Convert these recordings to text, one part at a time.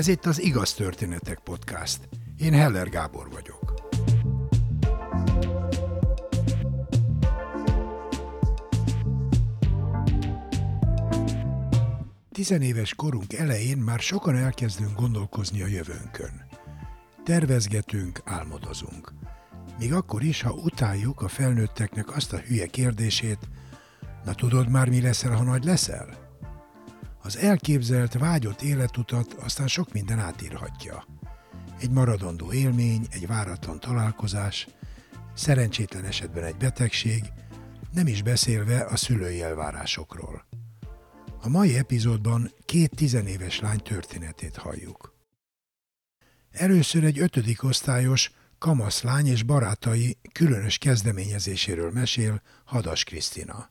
Ez itt az Igaz Történetek Podcast. Én Heller Gábor vagyok. Tizenéves korunk elején már sokan elkezdünk gondolkozni a jövőnkön. Tervezgetünk, álmodozunk. Még akkor is, ha utáljuk a felnőtteknek azt a hülye kérdését, na tudod már mi leszel, ha nagy leszel? Az elképzelt, vágyott életutat aztán sok minden átírhatja. Egy maradandó élmény, egy váratlan találkozás, szerencsétlen esetben egy betegség, nem is beszélve a szülői elvárásokról. A mai epizódban két tizenéves lány történetét halljuk. Először egy ötödik osztályos, kamaszlány és barátai különös kezdeményezéséről mesél Hadas Krisztina.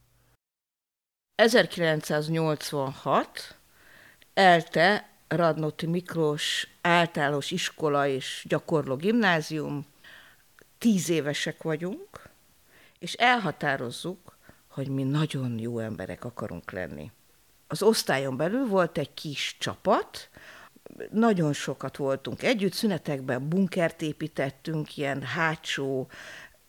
1986 ELTE Radnóti Miklós általános iskola és gyakorló gimnázium, tíz évesek vagyunk, és elhatározzuk, hogy mi nagyon jó emberek akarunk lenni. Az osztályon belül volt egy kis csapat, nagyon sokat voltunk együtt, szünetekben bunkert építettünk, ilyen hátsó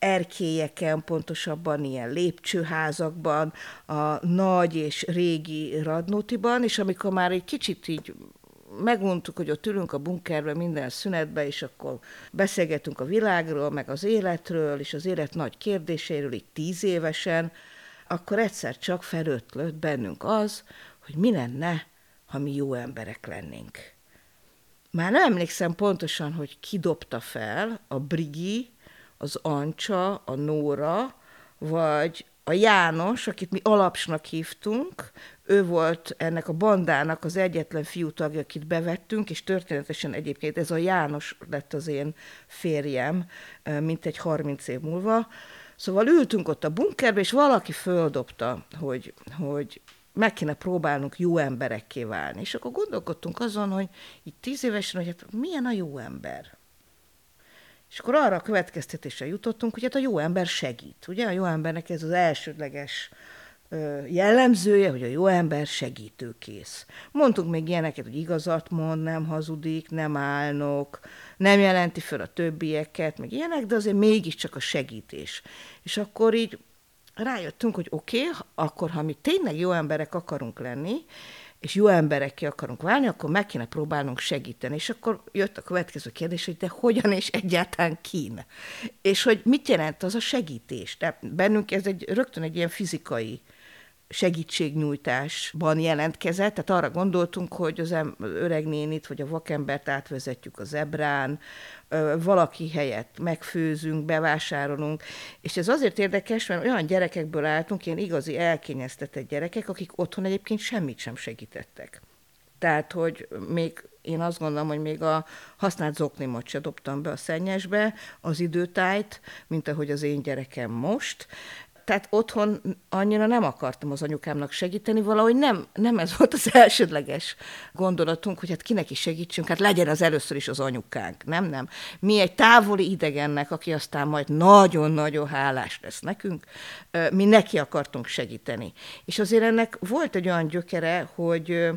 erkélyeken, pontosabban ilyen lépcsőházakban, a nagy és régi Radnótiban, és amikor már egy kicsit így megmondtuk, hogy ott ülünk a bunkerben minden szünetben, és akkor beszélgetünk a világról, meg az életről, és az élet nagy kérdéséről, így tíz évesen, akkor egyszer csak felötlött bennünk az, hogy mi lenne, ha mi jó emberek lennénk. Már nem emlékszem pontosan, hogy ki dobta fel, a Brigi, az Ancsa, a Nóra, vagy a János, akit mi alapsnak hívtunk, ő volt ennek a bandának az egyetlen fiú tagja, akit bevettünk, és történetesen egyébként ez a János lett az én férjem, mint egy 30 év múlva. Szóval ültünk ott a bunkerbe, és valaki földobta, hogy, hogy meg kéne próbálnunk jó emberekké válni. És akkor gondolkodtunk azon, hogy így tíz évesen, hogy hát milyen a jó ember. És akkor arra a következtetésre jutottunk, hogy hát a jó ember segít. Ugye a jó embernek ez az elsődleges jellemzője, hogy a jó ember segítőkész. Mondtunk még ilyeneket, hogy igazat mond, nem hazudik, nem állnok, nem jelenti fel a többieket, meg ilyenek, de azért mégiscsak a segítés. És akkor így rájöttünk, hogy oké, okay, akkor ha mi tényleg jó emberek akarunk lenni, és jó emberekké akarunk válni, akkor meg kéne próbálnunk segíteni. És akkor jött a következő kérdés, hogy de hogyan és egyáltalán kín? És hogy mit jelent az a segítés? De bennünk ez egy rögtön egy ilyen fizikai segítségnyújtásban jelentkezett, tehát arra gondoltunk, hogy az öreg nénit vagy a vakembert átvezetjük az ebrán, valaki helyett megfőzünk, bevásárolunk, és ez azért érdekes, mert olyan gyerekekből álltunk, ilyen igazi elkényeztetett gyerekek, akik otthon egyébként semmit sem segítettek. Tehát, hogy még én azt gondolom, hogy még a használt zoknimot se dobtam be a szennyesbe, az időtájt, mint ahogy az én gyerekem most, tehát otthon annyira nem akartam az anyukámnak segíteni, valahogy nem, nem ez volt az elsődleges gondolatunk, hogy hát kinek is segítsünk, hát legyen az először is az anyukánk, nem, nem. Mi egy távoli idegennek, aki aztán majd nagyon-nagyon hálás lesz nekünk, mi neki akartunk segíteni. És azért ennek volt egy olyan gyökere, hogy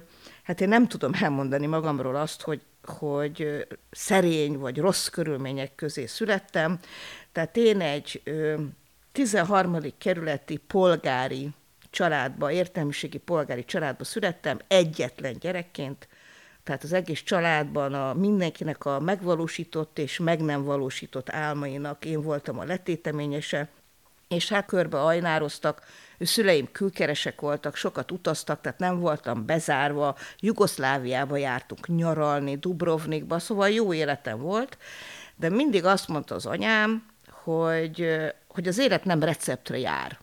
hát én nem tudom elmondani magamról azt, hogy hogy szerény vagy rossz körülmények közé születtem. Tehát én egy 13. kerületi polgári családba, értelmiségi polgári családba születtem, egyetlen gyerekként, tehát az egész családban a mindenkinek a megvalósított és meg nem valósított álmainak én voltam a letéteményese, és hát körbe ajnároztak, ő szüleim külkeresek voltak, sokat utaztak, tehát nem voltam bezárva, Jugoszláviába jártunk nyaralni, Dubrovnikba, szóval jó életem volt, de mindig azt mondta az anyám, hogy, hogy az élet nem receptre jár.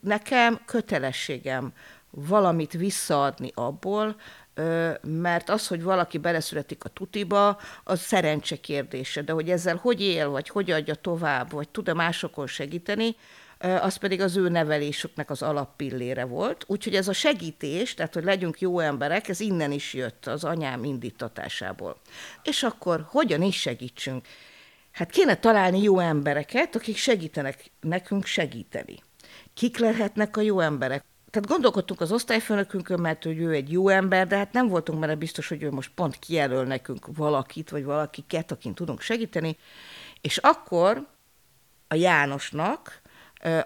Nekem kötelességem valamit visszaadni abból, mert az, hogy valaki beleszületik a tutiba, az szerencse kérdése, de hogy ezzel hogy él, vagy hogy adja tovább, vagy tud-e másokon segíteni, az pedig az ő nevelésüknek az alappillére volt. Úgyhogy ez a segítés, tehát hogy legyünk jó emberek, ez innen is jött az anyám indítatásából. És akkor hogyan is segítsünk? Hát kéne találni jó embereket, akik segítenek nekünk segíteni. Kik lehetnek a jó emberek? tehát gondolkodtunk az osztályfőnökünkön, mert hogy ő egy jó ember, de hát nem voltunk benne biztos, hogy ő most pont kijelöl nekünk valakit, vagy valakiket, akin tudunk segíteni. És akkor a Jánosnak,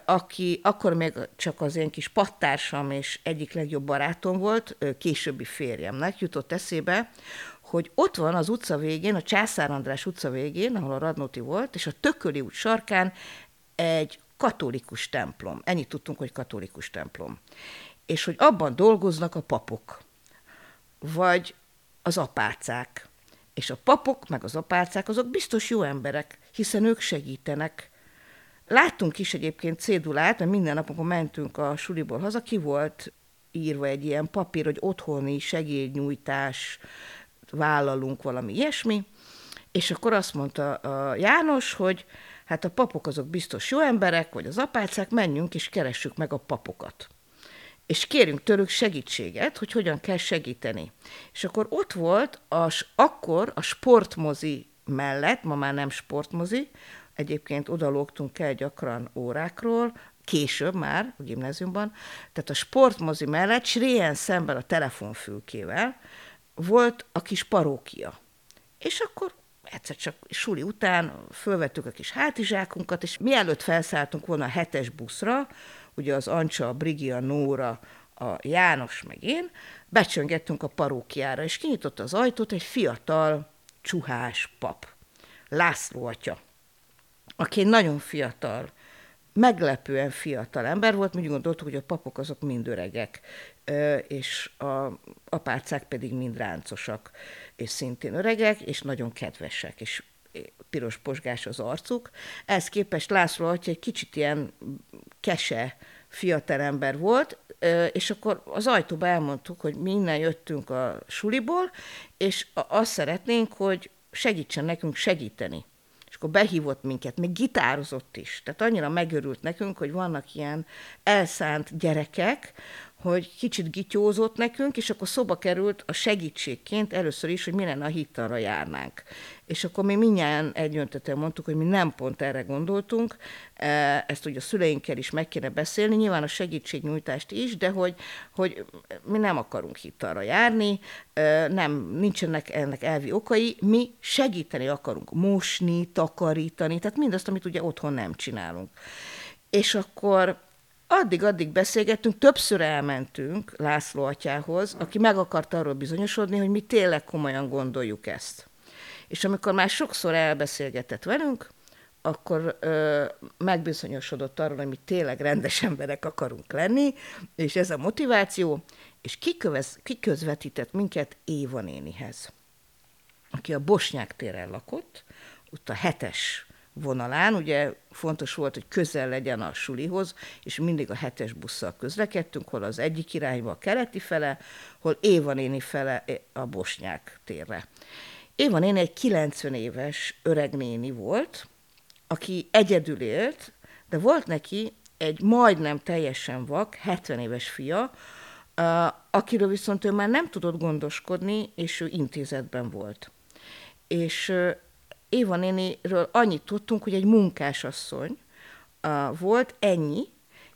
aki akkor még csak az én kis pattársam és egyik legjobb barátom volt, későbbi férjemnek jutott eszébe, hogy ott van az utca végén, a Császár András utca végén, ahol a Radnóti volt, és a Tököli út sarkán egy katolikus templom. Ennyit tudtunk, hogy katolikus templom. És hogy abban dolgoznak a papok, vagy az apácák. És a papok, meg az apácák, azok biztos jó emberek, hiszen ők segítenek. Láttunk is egyébként cédulát, mert minden nap, amikor mentünk a suliból haza, ki volt írva egy ilyen papír, hogy otthoni segélynyújtás, vállalunk valami ilyesmi, és akkor azt mondta a János, hogy hát a papok azok biztos jó emberek, vagy az apácák, menjünk és keressük meg a papokat. És kérünk tőlük segítséget, hogy hogyan kell segíteni. És akkor ott volt, az, akkor a sportmozi mellett, ma már nem sportmozi, egyébként odalógtunk el gyakran órákról, később már a gimnáziumban, tehát a sportmozi mellett Sréjen szemben a telefonfülkével volt a kis parókia. És akkor egyszer csak suli után fölvettük a kis hátizsákunkat, és mielőtt felszálltunk volna a hetes buszra, ugye az Ancsa, a Brigia, Nóra, a János meg én, becsöngettünk a parókiára, és kinyitott az ajtót egy fiatal, csuhás pap, László atya, aki egy nagyon fiatal, meglepően fiatal ember volt, mi gondoltuk, hogy a papok azok mind öregek, és a apácák pedig mind ráncosak, és szintén öregek, és nagyon kedvesek, és piros posgás az arcuk. Ehhez képest László atya egy kicsit ilyen kese fiatalember volt, és akkor az ajtóba elmondtuk, hogy mi innen jöttünk a suliból, és azt szeretnénk, hogy segítsen nekünk segíteni akkor behívott minket, még gitározott is. Tehát annyira megörült nekünk, hogy vannak ilyen elszánt gyerekek, hogy kicsit gityózott nekünk, és akkor szoba került a segítségként először is, hogy mi lenne, a hittalra járnánk. És akkor mi mindjárt egyöntetően mondtuk, hogy mi nem pont erre gondoltunk, e, ezt ugye a szüleinkkel is meg kéne beszélni, nyilván a segítségnyújtást is, de hogy, hogy mi nem akarunk hittalra járni, e, nem, nincsenek ennek elvi okai, mi segíteni akarunk, mosni, takarítani, tehát mindazt, amit ugye otthon nem csinálunk. És akkor addig-addig beszélgettünk, többször elmentünk László atyához, aki meg akart arról bizonyosodni, hogy mi tényleg komolyan gondoljuk ezt. És amikor már sokszor elbeszélgetett velünk, akkor ö, megbizonyosodott arról, hogy mi tényleg rendes emberek akarunk lenni, és ez a motiváció, és kikövez, kiközvetített minket Éva nénihez, aki a Bosnyák téren lakott, ott a hetes vonalán, ugye fontos volt, hogy közel legyen a sulihoz, és mindig a hetes busszal közlekedtünk, hol az egyik irányba a keleti fele, hol Éva néni fele a Bosnyák térre. Éva néni egy 90 éves öreg néni volt, aki egyedül élt, de volt neki egy majdnem teljesen vak, 70 éves fia, akiről viszont ő már nem tudott gondoskodni, és ő intézetben volt. És Éva néniről annyit tudtunk, hogy egy munkásasszony uh, volt, ennyi,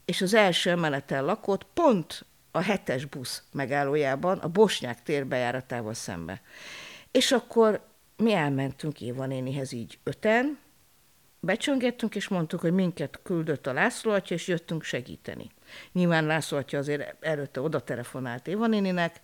és az első emeleten lakott, pont a hetes busz megállójában, a Bosnyák tér bejáratával szembe. És akkor mi elmentünk Éva nénihez így öten, becsöngettünk, és mondtuk, hogy minket küldött a László atya, és jöttünk segíteni. Nyilván László atya azért előtte oda telefonált Éva néninek,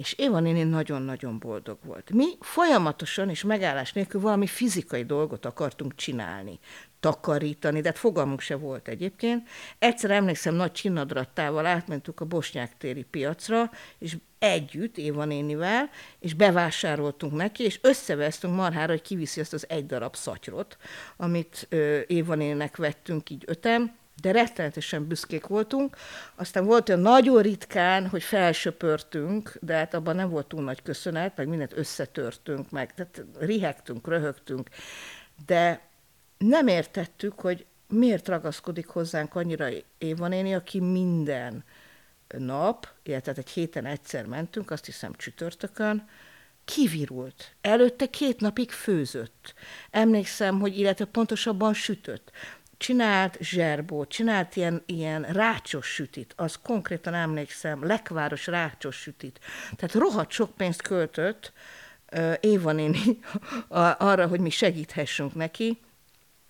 és Éva néni nagyon-nagyon boldog volt. Mi folyamatosan és megállás nélkül valami fizikai dolgot akartunk csinálni, takarítani, de hát fogalmunk se volt egyébként. Egyszer emlékszem, nagy csinnadrattával átmentünk a Bosnyák téri piacra, és együtt Éva nénivel, és bevásároltunk neki, és összevesztünk marhára, hogy kiviszi azt az egy darab szatyrot, amit Éva néninek vettünk így ötem, de rettenetesen büszkék voltunk. Aztán volt olyan nagyon ritkán, hogy felsöpörtünk, de hát abban nem volt túl nagy köszönet, meg mindent összetörtünk, meg tehát rihegtünk, röhögtünk, de nem értettük, hogy miért ragaszkodik hozzánk annyira Éva néni, aki minden nap, illetve egy héten egyszer mentünk, azt hiszem csütörtökön, kivirult. Előtte két napig főzött. Emlékszem, hogy illetve pontosabban sütött csinált zserbót, csinált ilyen, ilyen rácsos sütit, az konkrétan emlékszem, lekváros rácsos sütit. Tehát rohadt sok pénzt költött uh, Éva néni arra, hogy mi segíthessünk neki,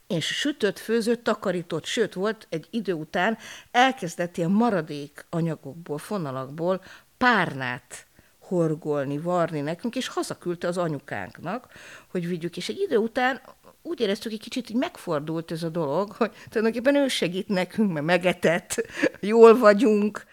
és sütött, főzött, takarított, sőt volt egy idő után elkezdett ilyen maradék anyagokból, fonalakból párnát horgolni, varni nekünk, és hazaküldte az anyukánknak, hogy vigyük, és egy idő után úgy éreztük, hogy kicsit így megfordult ez a dolog, hogy tulajdonképpen ő segít nekünk, mert megetett, jól vagyunk,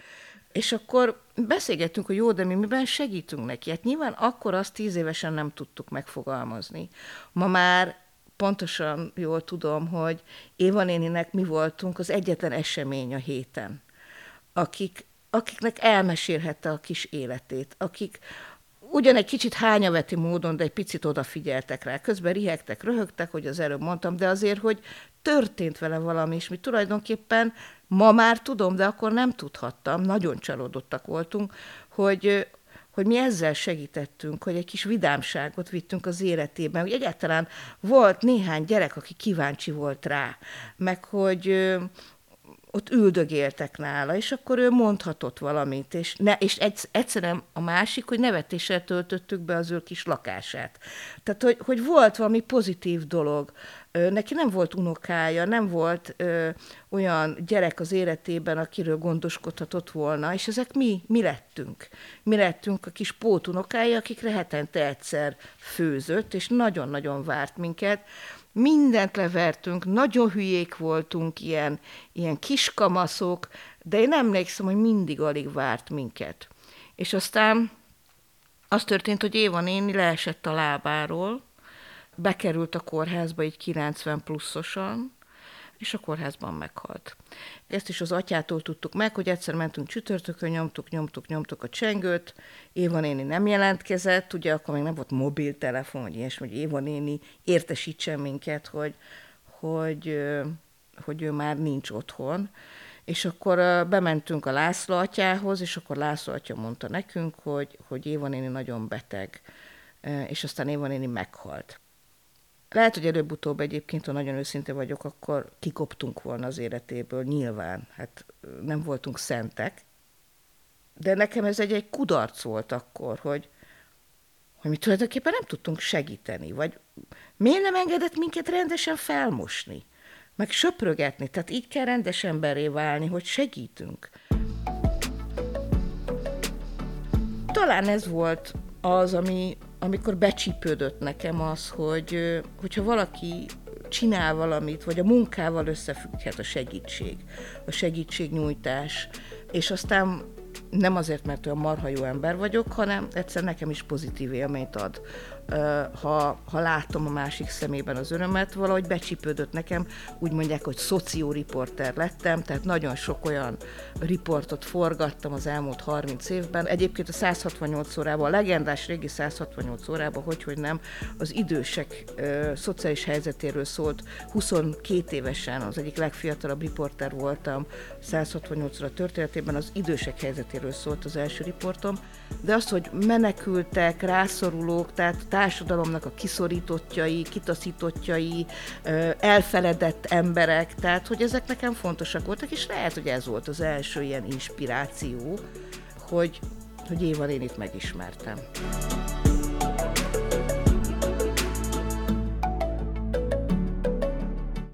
és akkor beszélgettünk, hogy jó, de mi miben segítünk neki. Hát nyilván akkor azt tíz évesen nem tudtuk megfogalmazni. Ma már pontosan jól tudom, hogy Éva néninek mi voltunk az egyetlen esemény a héten, akik, akiknek elmesélhette a kis életét, akik ugyan egy kicsit hányaveti módon, de egy picit odafigyeltek rá. Közben rihegtek, röhögtek, hogy az előbb mondtam, de azért, hogy történt vele valami, és mi tulajdonképpen ma már tudom, de akkor nem tudhattam, nagyon csalódottak voltunk, hogy, hogy mi ezzel segítettünk, hogy egy kis vidámságot vittünk az életében, hogy egyáltalán volt néhány gyerek, aki kíváncsi volt rá, meg hogy ott üldögéltek nála, és akkor ő mondhatott valamit, és, ne, és egy, egyszerűen a másik, hogy nevetéssel töltöttük be az ő kis lakását. Tehát, hogy, hogy volt valami pozitív dolog. Neki nem volt unokája, nem volt ö, olyan gyerek az életében, akiről gondoskodhatott volna, és ezek mi, mi lettünk. Mi lettünk a kis pótunokája, akikre hetente egyszer főzött, és nagyon-nagyon várt minket, mindent levertünk, nagyon hülyék voltunk, ilyen, ilyen kiskamaszok, de én emlékszem, hogy mindig alig várt minket. És aztán az történt, hogy Éva néni leesett a lábáról, bekerült a kórházba így 90 pluszosan, és a kórházban meghalt. Ezt is az atyától tudtuk meg, hogy egyszer mentünk csütörtökön, nyomtuk, nyomtuk, nyomtuk a csengőt, Éva néni nem jelentkezett, ugye akkor még nem volt mobiltelefon, vagy ilyesmi, hogy Éva néni értesítsen minket, hogy, hogy, hogy ő már nincs otthon. És akkor bementünk a László atyához, és akkor László atya mondta nekünk, hogy, hogy Éva néni nagyon beteg, és aztán Éva néni meghalt. Lehet, hogy előbb-utóbb egyébként, ha nagyon őszinte vagyok, akkor kikoptunk volna az életéből, nyilván. Hát nem voltunk szentek. De nekem ez egy, egy kudarc volt akkor, hogy, hogy mi tulajdonképpen nem tudtunk segíteni, vagy miért nem engedett minket rendesen felmosni, meg söprögetni. Tehát így kell rendes emberré válni, hogy segítünk. Talán ez volt az, ami, amikor becsípődött nekem az, hogy hogyha valaki csinál valamit, vagy a munkával összefügghet a segítség, a segítségnyújtás, és aztán nem azért, mert olyan marha jó ember vagyok, hanem egyszer nekem is pozitív élményt ad ha, ha látom a másik szemében az örömet, valahogy becsípődött nekem, úgy mondják, hogy szocioriporter lettem, tehát nagyon sok olyan riportot forgattam az elmúlt 30 évben. Egyébként a 168 órában, a legendás régi 168 órában, hogy, hogy nem, az idősek ö, szociális helyzetéről szólt. 22 évesen az egyik legfiatalabb riporter voltam 168 óra történetében, az idősek helyzetéről szólt az első riportom, de az, hogy menekültek, rászorulók, tehát társadalomnak a kiszorítottjai, kitaszítottjai, elfeledett emberek, tehát hogy ezek nekem fontosak voltak, és lehet, hogy ez volt az első ilyen inspiráció, hogy, hogy Éva nénit megismertem.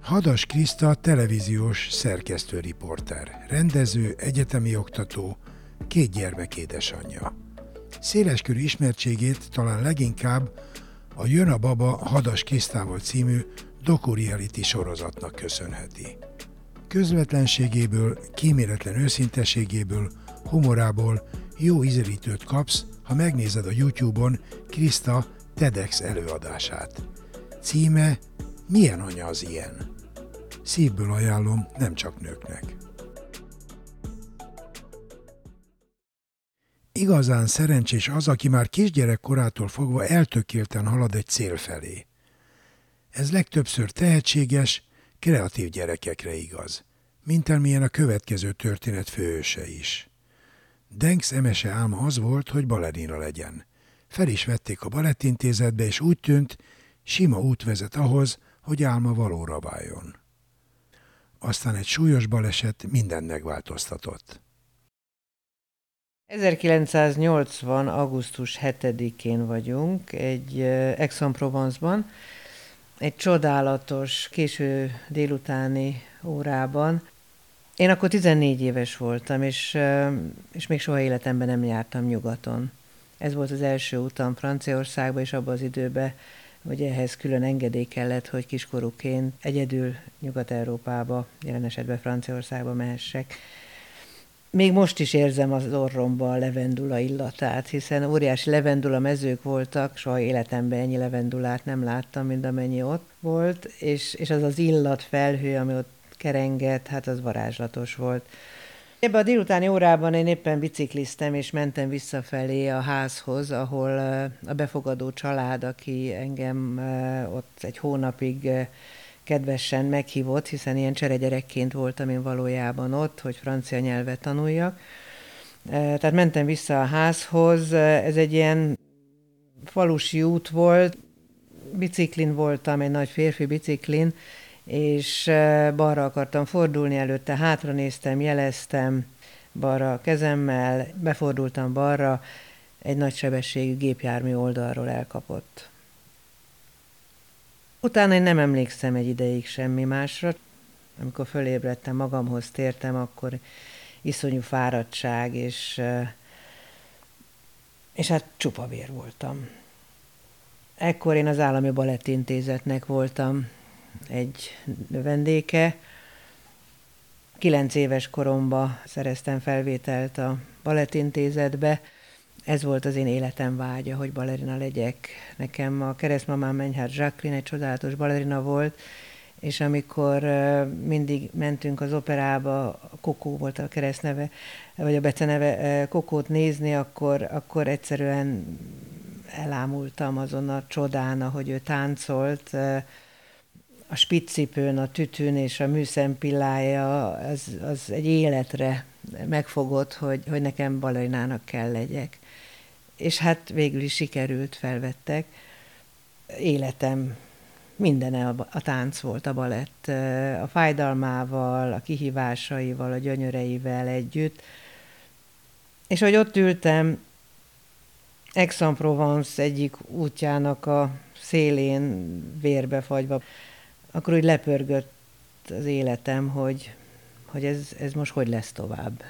Hadas Kriszta televíziós szerkesztőriporter, rendező, egyetemi oktató, két gyermek édesanyja. Széleskörű ismertségét talán leginkább a Jön a Baba Hadas Krisztával című doku-reality sorozatnak köszönheti. Közvetlenségéből, kíméletlen őszinteségéből, humorából jó ízelítőt kapsz, ha megnézed a YouTube-on Kriszta TEDx előadását. Címe Milyen anya az ilyen? Szívből ajánlom nem csak nőknek. Igazán szerencsés az, aki már kisgyerek korától fogva eltökélten halad egy cél felé. Ez legtöbbször tehetséges, kreatív gyerekekre igaz, mint amilyen a következő történet főőse is. Denks emese álma az volt, hogy balerina legyen. Fel is vették a balettintézetbe, és úgy tűnt, sima út vezet ahhoz, hogy álma valóra váljon. aztán egy súlyos baleset minden megváltoztatott. 1980. augusztus 7-én vagyunk, egy Aix-en-Provence-ban, egy csodálatos, késő délutáni órában. Én akkor 14 éves voltam, és, és még soha életemben nem jártam nyugaton. Ez volt az első utam Franciaországba, és abban az időben, hogy ehhez külön engedély kellett, hogy kiskorúként egyedül Nyugat-Európába, jelen esetben Franciaországba mehessek. Még most is érzem az orromba a levendula illatát, hiszen óriási levendula mezők voltak, soha életemben ennyi levendulát nem láttam, mint amennyi ott volt, és, és az az illat felhő, ami ott kerengett, hát az varázslatos volt. Ebben a délutáni órában én éppen bicikliztem, és mentem visszafelé a házhoz, ahol a befogadó család, aki engem ott egy hónapig kedvesen meghívott, hiszen ilyen cseregyerekként voltam én valójában ott, hogy francia nyelvet tanuljak. Tehát mentem vissza a házhoz, ez egy ilyen falusi út volt, biciklin voltam, egy nagy férfi biciklin, és balra akartam fordulni előtte, hátra néztem, jeleztem balra a kezemmel, befordultam balra, egy nagy sebességű gépjármű oldalról elkapott. Utána én nem emlékszem egy ideig semmi másra. Amikor fölébredtem, magamhoz tértem, akkor iszonyú fáradtság, és, és hát csupa vér voltam. Ekkor én az Állami Balettintézetnek voltam egy növendéke. Kilenc éves koromban szereztem felvételt a Balettintézetbe, ez volt az én életem vágya, hogy balerina legyek. Nekem a keresztmamám Menyhár Jacqueline egy csodálatos balerina volt, és amikor mindig mentünk az operába, Kokó volt a keresztneve, vagy a beceneve, Kokót nézni, akkor, akkor egyszerűen elámultam azon a csodán, ahogy ő táncolt, a spiccipőn, a tütűn és a műszempillája, az, az egy életre megfogott, hogy, hogy nekem balerinának kell legyek és hát végül is sikerült, felvettek. Életem minden a, a tánc volt, a balett, a fájdalmával, a kihívásaival, a gyönyöreivel együtt. És hogy ott ültem, Aix-en-Provence egyik útjának a szélén vérbe fagyva, akkor úgy lepörgött az életem, hogy, hogy ez, ez most hogy lesz tovább.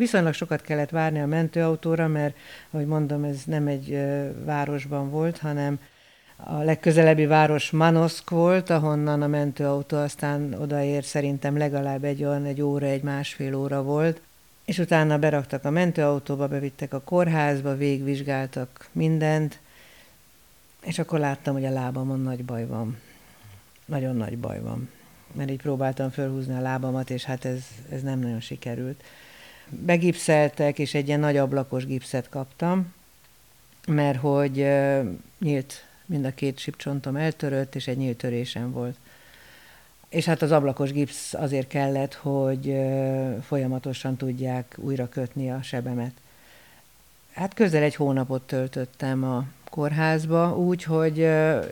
Viszonylag sokat kellett várni a mentőautóra, mert, ahogy mondom, ez nem egy városban volt, hanem a legközelebbi város Manoszk volt, ahonnan a mentőautó aztán odaér, szerintem legalább egy olyan, egy óra, egy másfél óra volt. És utána beraktak a mentőautóba, bevittek a kórházba, végvizsgáltak mindent, és akkor láttam, hogy a lábamon nagy baj van. Nagyon nagy baj van. Mert így próbáltam felhúzni a lábamat, és hát ez, ez nem nagyon sikerült begipszeltek, és egy ilyen nagy ablakos gipszet kaptam, mert hogy nyílt, mind a két sipcsontom eltörött, és egy nyílt törésem volt. És hát az ablakos gipsz azért kellett, hogy folyamatosan tudják újra kötni a sebemet. Hát közel egy hónapot töltöttem a kórházba, úgy, hogy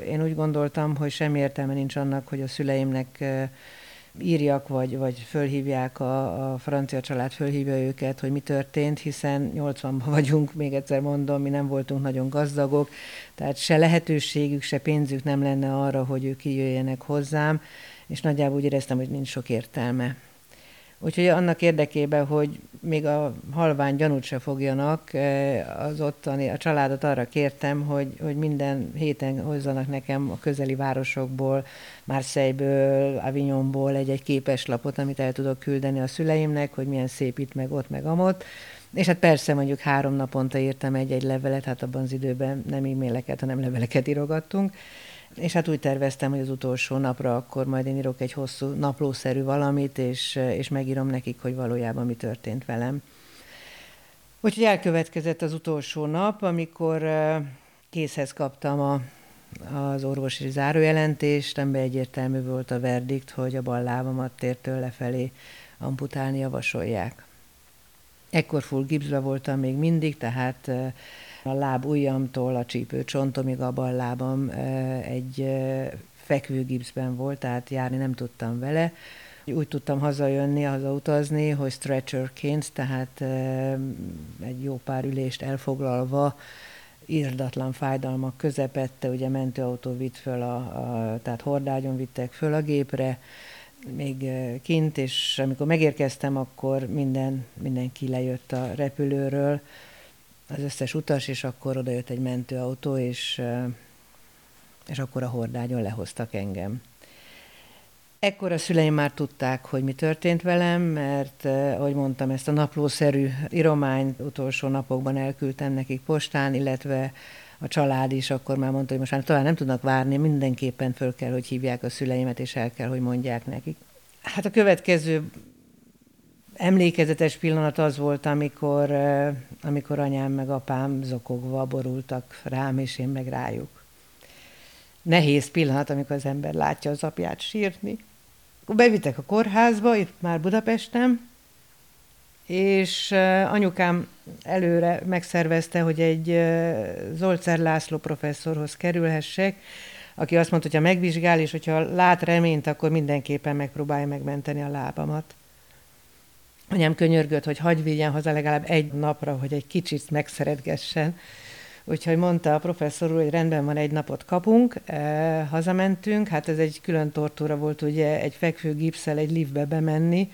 én úgy gondoltam, hogy semmi értelme nincs annak, hogy a szüleimnek írjak, vagy, vagy fölhívják a, a francia család, fölhívja őket, hogy mi történt, hiszen 80-ban vagyunk, még egyszer mondom, mi nem voltunk nagyon gazdagok, tehát se lehetőségük, se pénzük nem lenne arra, hogy ők kijöjjenek hozzám, és nagyjából úgy éreztem, hogy nincs sok értelme. Úgyhogy annak érdekében, hogy még a halvány gyanút se fogjanak, eh, az ottani, a családot arra kértem, hogy, hogy minden héten hozzanak nekem a közeli városokból, Marseille-ből, Avignonból egy-egy képeslapot, amit el tudok küldeni a szüleimnek, hogy milyen szép itt, meg ott, meg amott. És hát persze mondjuk három naponta írtam egy-egy levelet, hát abban az időben nem e-maileket, hanem leveleket írogattunk. És hát úgy terveztem, hogy az utolsó napra akkor majd én írok egy hosszú naplószerű valamit, és, és megírom nekik, hogy valójában mi történt velem. Úgyhogy elkövetkezett az utolsó nap, amikor készhez kaptam a, az orvosi zárójelentést, amiben egyértelmű volt a verdikt, hogy a bal lábamat tértől lefelé amputálni javasolják. Ekkor full gipsbe voltam még mindig, tehát a láb ujjamtól a csípő csontomig a bal lábam egy fekvőgipszben volt, tehát járni nem tudtam vele. Úgy tudtam hazajönni, hazautazni, hogy stretcherként, tehát egy jó pár ülést elfoglalva, írdatlan fájdalmak közepette, ugye mentőautó vitt föl, a, a, tehát hordágyon vittek föl a gépre, még kint, és amikor megérkeztem, akkor minden, mindenki lejött a repülőről, az összes utas, és akkor oda jött egy mentőautó, és, és akkor a hordágyon lehoztak engem. Ekkor a szüleim már tudták, hogy mi történt velem, mert, ahogy mondtam, ezt a naplószerű irományt utolsó napokban elküldtem nekik postán, illetve a család is akkor már mondta, hogy most már tovább nem tudnak várni, mindenképpen föl kell, hogy hívják a szüleimet, és el kell, hogy mondják nekik. Hát a következő emlékezetes pillanat az volt, amikor, amikor anyám meg apám zokogva borultak rám, és én meg rájuk. Nehéz pillanat, amikor az ember látja az apját sírni. Bevittek a kórházba, itt már Budapesten, és anyukám előre megszervezte, hogy egy Zolcer László professzorhoz kerülhessek, aki azt mondta, hogy ha megvizsgál, és hogyha lát reményt, akkor mindenképpen megpróbálja megmenteni a lábamat. Anyám könyörgött, hogy hagyj vigyen haza legalább egy napra, hogy egy kicsit megszeretgessen. Úgyhogy mondta a professzor úr, hogy rendben van, egy napot kapunk, eh, hazamentünk, hát ez egy külön tortúra volt, ugye egy fekvő gipszel egy liftbe bemenni,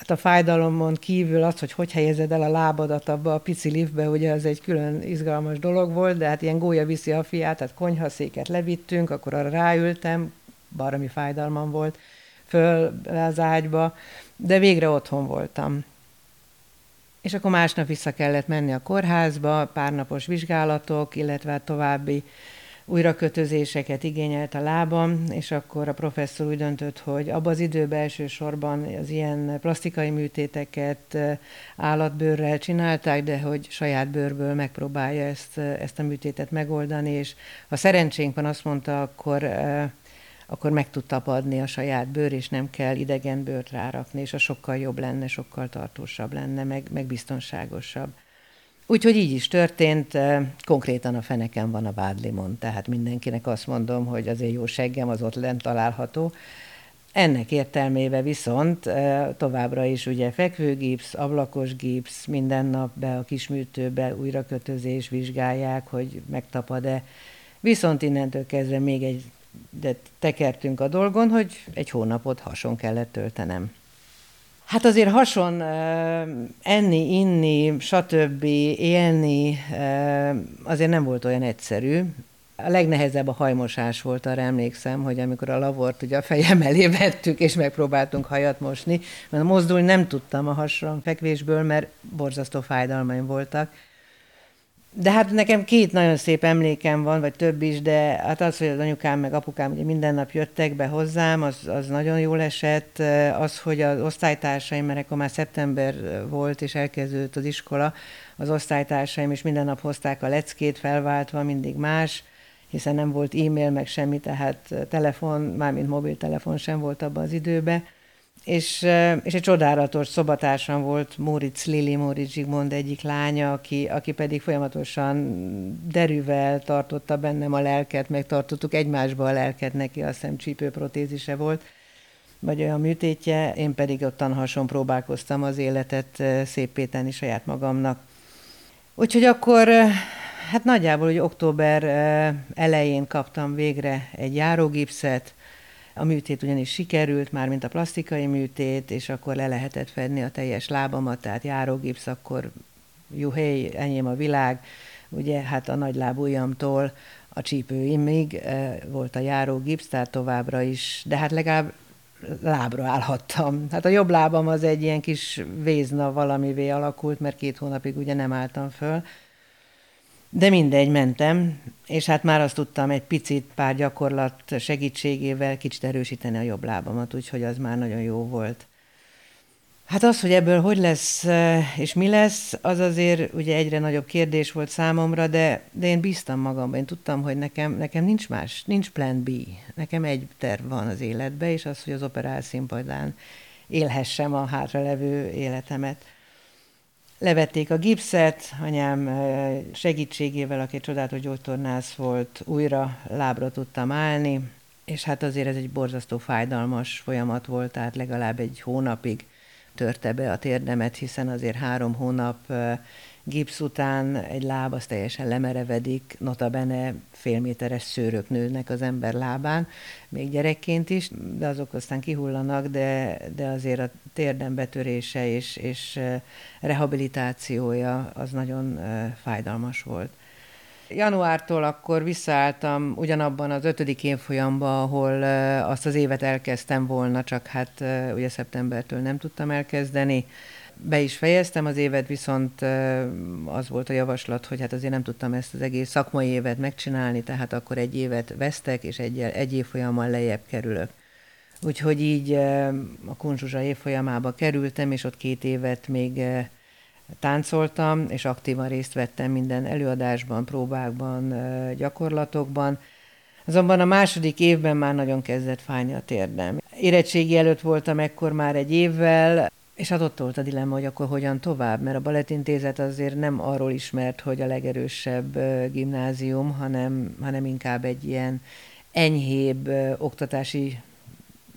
hát a fájdalomon kívül az, hogy hogy helyezed el a lábadat abba a pici liftbe, ugye az egy külön izgalmas dolog volt, de hát ilyen gólya viszi a fiát, tehát konyhaszéket levittünk, akkor arra ráültem, baromi fájdalmam volt, föl az ágyba, de végre otthon voltam. És akkor másnap vissza kellett menni a kórházba, párnapos vizsgálatok, illetve további újrakötözéseket igényelt a lábam, és akkor a professzor úgy döntött, hogy abban az időben elsősorban az ilyen plastikai műtéteket állatbőrrel csinálták, de hogy saját bőrből megpróbálja ezt, ezt a műtétet megoldani, és ha szerencsénk van, azt mondta, akkor akkor meg tud tapadni a saját bőr, és nem kell idegen bőrt rárakni, és a sokkal jobb lenne, sokkal tartósabb lenne, meg, meg biztonságosabb. Úgyhogy így is történt, konkrétan a feneken van a vádlimon, tehát mindenkinek azt mondom, hogy azért jó seggem az ott lent található. Ennek értelmébe viszont továbbra is ugye fekvőgipsz, ablakos gipsz, minden nap be a kisműtőbe újrakötözés vizsgálják, hogy megtapad-e. Viszont innentől kezdve még egy de tekertünk a dolgon, hogy egy hónapot hason kellett töltenem. Hát azért hason enni, inni, stb. élni azért nem volt olyan egyszerű. A legnehezebb a hajmosás volt, arra emlékszem, hogy amikor a lavort ugye a fejem elé vettük, és megpróbáltunk hajat mosni, mert mozdulni nem tudtam a hasra fekvésből, mert borzasztó fájdalmaim voltak de hát nekem két nagyon szép emlékem van, vagy több is, de hát az, hogy az anyukám meg apukám ugye minden nap jöttek be hozzám, az, az nagyon jól esett. Az, hogy az osztálytársaim, mert akkor már szeptember volt, és elkezdődött az iskola, az osztálytársaim is minden nap hozták a leckét felváltva, mindig más, hiszen nem volt e-mail, meg semmi, tehát telefon, mármint mobiltelefon sem volt abban az időben és, és egy csodálatos szobatársam volt Móricz Lili, Móricz Zsigmond egyik lánya, aki, aki pedig folyamatosan derűvel tartotta bennem a lelket, meg tartottuk egymásba a lelket, neki azt hiszem csípőprotézise volt, vagy olyan műtétje, én pedig ottan hason próbálkoztam az életet szépé tenni saját magamnak. Úgyhogy akkor hát nagyjából, hogy október elején kaptam végre egy járógipszet, a műtét ugyanis sikerült, már mint a plastikai műtét, és akkor le lehetett fedni a teljes lábamat, tehát járógipsz, akkor juhé, enyém a világ, ugye hát a nagy lábujjamtól a csípőimig eh, volt a járógipsz, tehát továbbra is, de hát legalább lábra állhattam. Hát a jobb lábam az egy ilyen kis vézna valamivé alakult, mert két hónapig ugye nem álltam föl, de mindegy, mentem, és hát már azt tudtam egy picit pár gyakorlat segítségével kicsit erősíteni a jobb lábamat, úgyhogy az már nagyon jó volt. Hát az, hogy ebből hogy lesz és mi lesz, az azért ugye egyre nagyobb kérdés volt számomra, de, de én bíztam magamban, én tudtam, hogy nekem, nekem nincs más, nincs plan B. Nekem egy terv van az életbe, és az, hogy az operál színpadán élhessem a hátralevő életemet. Levették a gipszet, anyám segítségével, aki csodálatos gyógytornász volt, újra lábra tudtam állni, és hát azért ez egy borzasztó fájdalmas folyamat volt, tehát legalább egy hónapig törte be a térdemet, hiszen azért három hónap gipsz után egy láb az teljesen lemerevedik, notabene félméteres szőrök nőnek az ember lábán, még gyerekként is, de azok aztán kihullanak, de, de azért a térdem betörése és, és rehabilitációja az nagyon fájdalmas volt. Januártól akkor visszaálltam ugyanabban az ötödik évfolyamba, ahol azt az évet elkezdtem volna, csak hát ugye szeptembertől nem tudtam elkezdeni. Be is fejeztem az évet, viszont az volt a javaslat, hogy hát azért nem tudtam ezt az egész szakmai évet megcsinálni, tehát akkor egy évet vesztek, és egy, egy évfolyammal lejjebb kerülök. Úgyhogy így a Kunzsuzsa évfolyamába kerültem, és ott két évet még táncoltam, és aktívan részt vettem minden előadásban, próbákban, gyakorlatokban. Azonban a második évben már nagyon kezdett fájni a térdem. Érettségi előtt voltam ekkor már egy évvel, és hát ott volt a dilemma, hogy akkor hogyan tovább, mert a balettintézet azért nem arról ismert, hogy a legerősebb gimnázium, hanem, hanem inkább egy ilyen enyhébb oktatási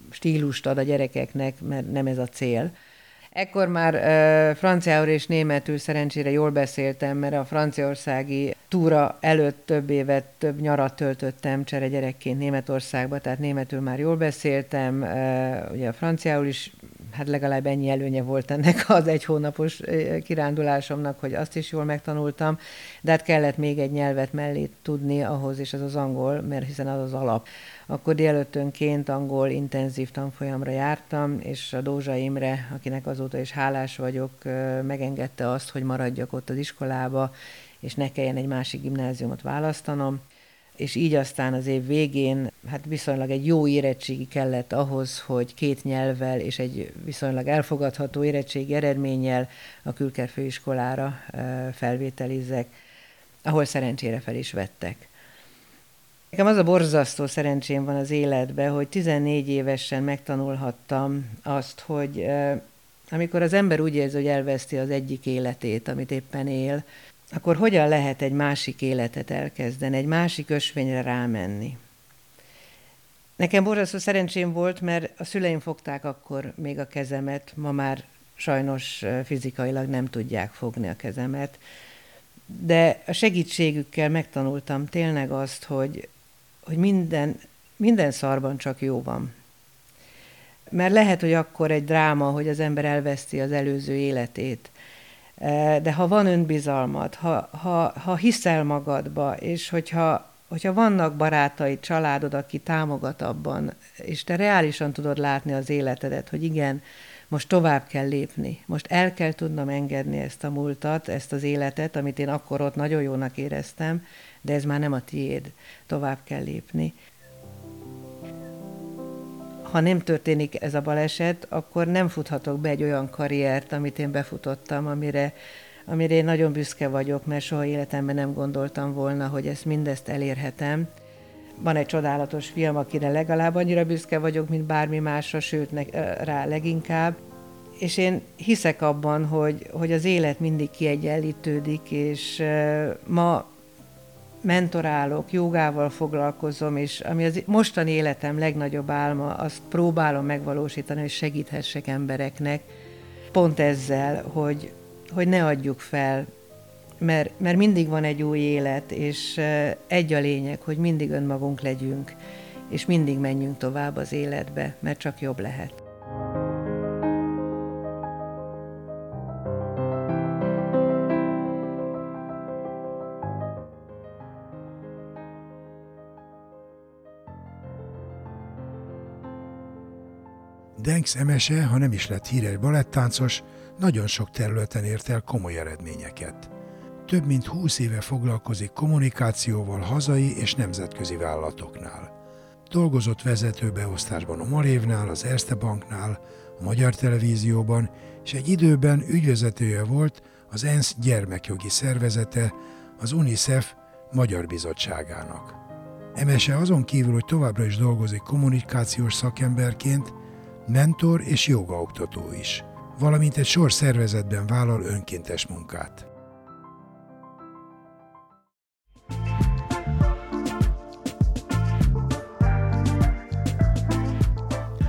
stílust ad a gyerekeknek, mert nem ez a cél. Ekkor már uh, franciául és németül szerencsére jól beszéltem, mert a franciaországi túra előtt több évet, több nyarat töltöttem csere gyerekként Németországba, tehát németül már jól beszéltem, ugye a franciául is hát legalább ennyi előnye volt ennek az egy hónapos kirándulásomnak, hogy azt is jól megtanultam, de hát kellett még egy nyelvet mellé tudni ahhoz, és az az angol, mert hiszen az az alap. Akkor délelőttönként angol intenzív tanfolyamra jártam, és a Dózsa Imre, akinek azóta is hálás vagyok, megengedte azt, hogy maradjak ott az iskolába, és ne kelljen egy másik gimnáziumot választanom és így aztán az év végén hát viszonylag egy jó érettségi kellett ahhoz, hogy két nyelvvel és egy viszonylag elfogadható érettségi eredménnyel a Külker főiskolára felvételizzek, ahol szerencsére fel is vettek. Nekem az a borzasztó szerencsém van az életben, hogy 14 évesen megtanulhattam azt, hogy amikor az ember úgy érzi, hogy elveszti az egyik életét, amit éppen él, akkor hogyan lehet egy másik életet elkezdeni, egy másik ösvényre rámenni? Nekem borzasztó szerencsém volt, mert a szüleim fogták akkor még a kezemet, ma már sajnos fizikailag nem tudják fogni a kezemet, de a segítségükkel megtanultam tényleg azt, hogy, hogy minden, minden szarban csak jó van. Mert lehet, hogy akkor egy dráma, hogy az ember elveszti az előző életét, de ha van önbizalmad, ha, ha, ha hiszel magadba, és hogyha, hogyha vannak barátaid, családod, aki támogat abban, és te reálisan tudod látni az életedet, hogy igen, most tovább kell lépni, most el kell tudnom engedni ezt a múltat, ezt az életet, amit én akkor ott nagyon jónak éreztem, de ez már nem a tiéd, tovább kell lépni. Ha nem történik ez a baleset, akkor nem futhatok be egy olyan karriert, amit én befutottam, amire, amire én nagyon büszke vagyok, mert soha életemben nem gondoltam volna, hogy ezt mindezt elérhetem. Van egy csodálatos film, akire legalább annyira büszke vagyok, mint bármi másra, sőt, ne, rá leginkább. És én hiszek abban, hogy, hogy az élet mindig kiegyenlítődik, és ma mentorálok, jogával foglalkozom, és ami az mostani életem legnagyobb álma, azt próbálom megvalósítani, hogy segíthessek embereknek, pont ezzel, hogy, hogy ne adjuk fel, mert, mert mindig van egy új élet, és egy a lényeg, hogy mindig önmagunk legyünk, és mindig menjünk tovább az életbe, mert csak jobb lehet. Denks Emese, ha nem is lett híres balettáncos, nagyon sok területen ért el komoly eredményeket. Több mint 20 éve foglalkozik kommunikációval hazai és nemzetközi vállalatoknál. Dolgozott vezetőbeosztásban a Malévnál, az Erste Banknál, a Magyar Televízióban, és egy időben ügyvezetője volt az ENSZ gyermekjogi szervezete, az UNICEF Magyar Bizottságának. Emese azon kívül, hogy továbbra is dolgozik kommunikációs szakemberként, mentor és jogaoktató is, valamint egy sor szervezetben vállal önkéntes munkát.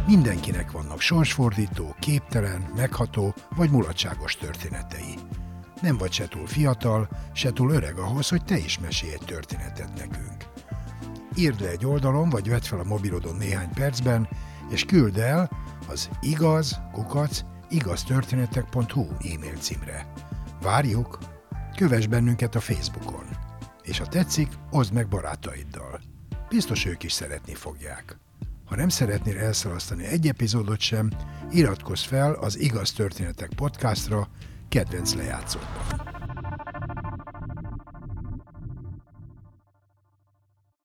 Mindenkinek vannak sorsfordító, képtelen, megható vagy mulatságos történetei. Nem vagy se túl fiatal, se túl öreg ahhoz, hogy te is mesélj egy történetet nekünk. Írd le egy oldalon, vagy vedd fel a mobilodon néhány percben, és küld el az igaz, kukac, igaztörténetek.hu e-mail címre. Várjuk! Kövess bennünket a Facebookon. És ha tetszik, oszd meg barátaiddal. Biztos ők is szeretni fogják. Ha nem szeretnél elszalasztani egy epizódot sem, iratkozz fel az Igaz Történetek podcastra kedvenc lejátszódban.